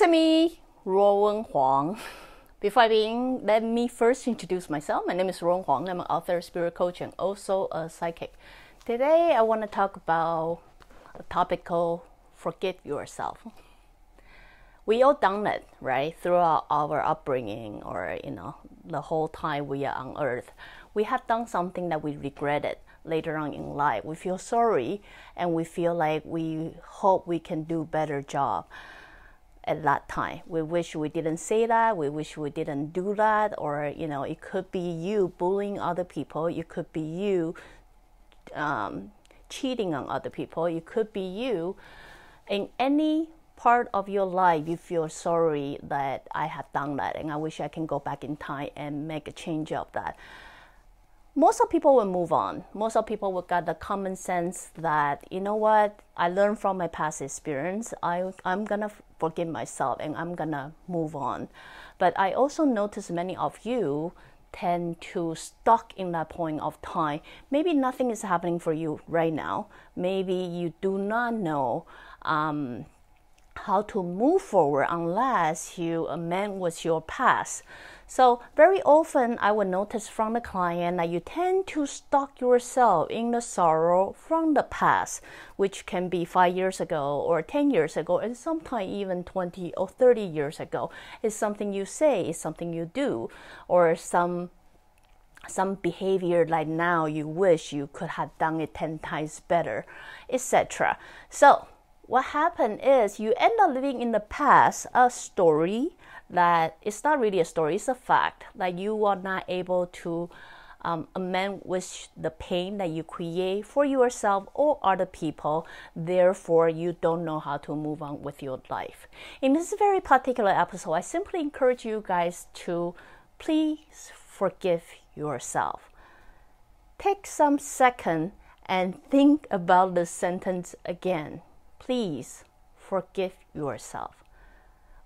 This is me, Ruowen Huang. Before I begin, let me first introduce myself. My name is Ruowen Huang. I'm an author, spirit coach, and also a psychic. Today, I want to talk about a topic called forgive yourself. We all done it, right? Throughout our upbringing, or you know, the whole time we are on Earth, we have done something that we regretted later on in life. We feel sorry, and we feel like we hope we can do better job at that time. We wish we didn't say that, we wish we didn't do that, or you know, it could be you bullying other people, it could be you um, cheating on other people, it could be you. In any part of your life you feel sorry that I have done that. And I wish I can go back in time and make a change of that most of people will move on. Most of people will get the common sense that you know what I learned from my past experience. I I'm gonna forgive myself and I'm gonna move on. But I also notice many of you tend to stuck in that point of time. Maybe nothing is happening for you right now. Maybe you do not know. Um, how to move forward unless you amend with your past. So very often I will notice from the client that you tend to stuck yourself in the sorrow from the past, which can be five years ago or 10 years ago, and sometimes even 20 or 30 years ago. It's something you say, it's something you do, or some some behavior like now you wish you could have done it 10 times better, etc. So what happened is you end up living in the past a story that it's not really a story, it's a fact that you are not able to um, amend with the pain that you create for yourself or other people. Therefore, you don't know how to move on with your life. In this very particular episode, I simply encourage you guys to please forgive yourself. Take some second and think about the sentence again. Please forgive yourself.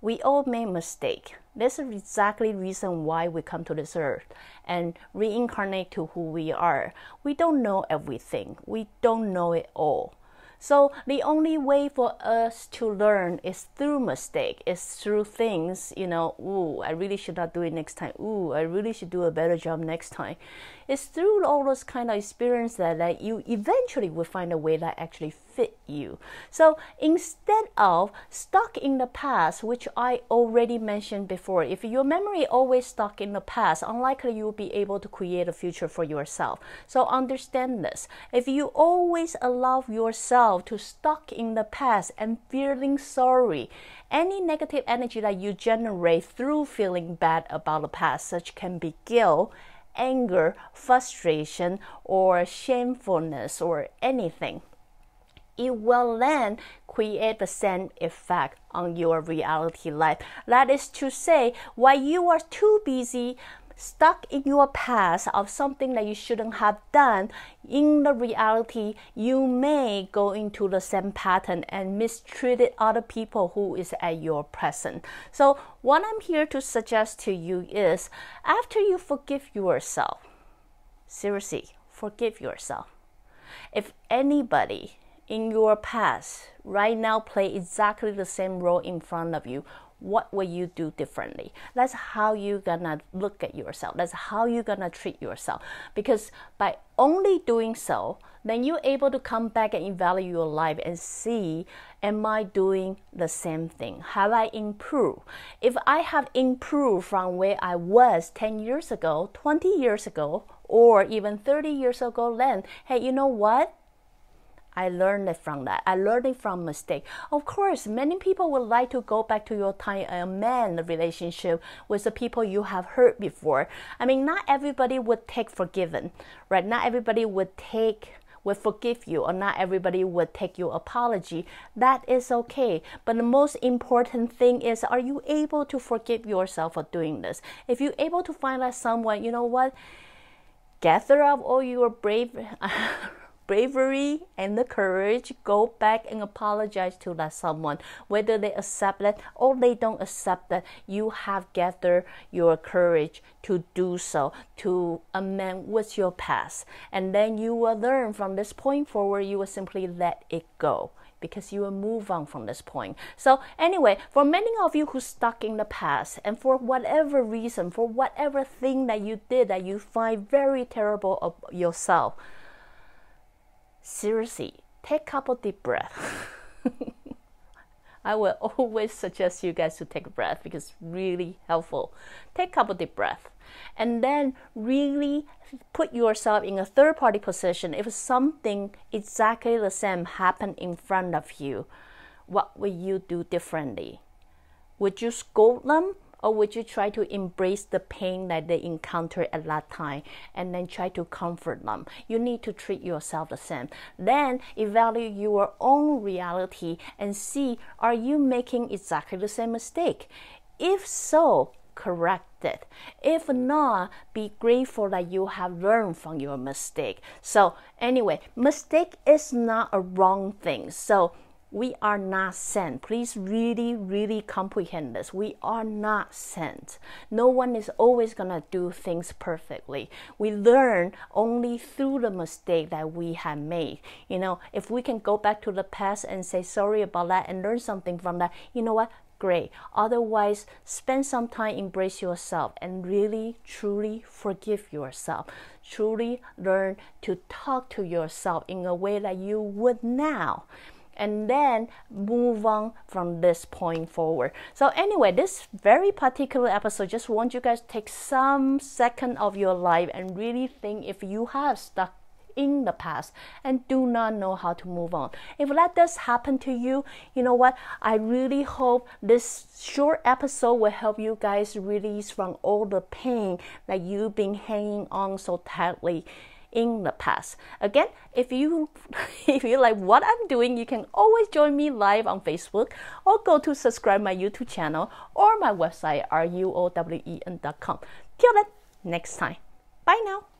We all make mistake. This is exactly reason why we come to this earth and reincarnate to who we are. We don't know everything. We don't know it all. So the only way for us to learn is through mistake, is through things, you know, ooh, I really should not do it next time. Ooh, I really should do a better job next time. It's through all those kind of experience that, that you eventually will find a way that actually fit you. So instead of stuck in the past, which I already mentioned before, if your memory always stuck in the past, unlikely you will be able to create a future for yourself. So understand this. If you always allow yourself to stuck in the past and feeling sorry, any negative energy that you generate through feeling bad about the past, such can be guilt anger, frustration, or shamefulness, or anything it will then create the same effect on your reality life. That is to say, while you are too busy stuck in your past of something that you shouldn't have done, in the reality, you may go into the same pattern and mistreated other people who is at your present. So what I'm here to suggest to you is after you forgive yourself, seriously, forgive yourself. If anybody in your past right now play exactly the same role in front of you, what will you do differently? That's how you're gonna look at yourself. That's how you're gonna treat yourself. Because by only doing so, then you're able to come back and evaluate your life and see, am I doing the same thing? Have I improved? If I have improved from where I was 10 years ago, 20 years ago, or even 30 years ago, then, hey, you know what? I learned it from that. I learned it from mistake. Of course, many people would like to go back to your time and mend the relationship with the people you have hurt before. I mean, not everybody would take forgiven, right? Not everybody would take would forgive you or not everybody would take your apology that is okay but the most important thing is are you able to forgive yourself for doing this if you're able to find out someone you know what gather up all your brave bravery and the courage go back and apologize to that someone whether they accept that or they don't accept that you have gathered your courage to do so to amend what's your past and then you will learn from this point forward you will simply let it go because you will move on from this point. So, anyway, for many of you who stuck in the past and for whatever reason, for whatever thing that you did that you find very terrible of yourself, seriously, take a couple deep breaths. I will always suggest you guys to take a breath because it's really helpful. Take a couple deep breaths and then really put yourself in a third party position. If something exactly the same happened in front of you, what would you do differently? Would you scold them or would you try to embrace the pain that they encounter at that time and then try to comfort them? You need to treat yourself the same. Then evaluate your own reality and see are you making exactly the same mistake? If so, correct it. If not, be grateful that you have learned from your mistake. So, anyway, mistake is not a wrong thing. So, we are not sent. Please really, really comprehend this. We are not sent. No one is always going to do things perfectly. We learn only through the mistake that we have made. You know, if we can go back to the past and say sorry about that and learn something from that, you know what? Great. Otherwise, spend some time, embrace yourself, and really, truly forgive yourself. Truly learn to talk to yourself in a way that you would now and then move on from this point forward. So anyway, this very particular episode just want you guys take some second of your life and really think if you have stuck in the past and do not know how to move on. If that does happen to you, you know what? I really hope this short episode will help you guys release from all the pain that you've been hanging on so tightly in the past. Again, if you if you like what I'm doing, you can always join me live on Facebook or go to subscribe my YouTube channel or my website ruowen.com. Till then, next time. Bye now.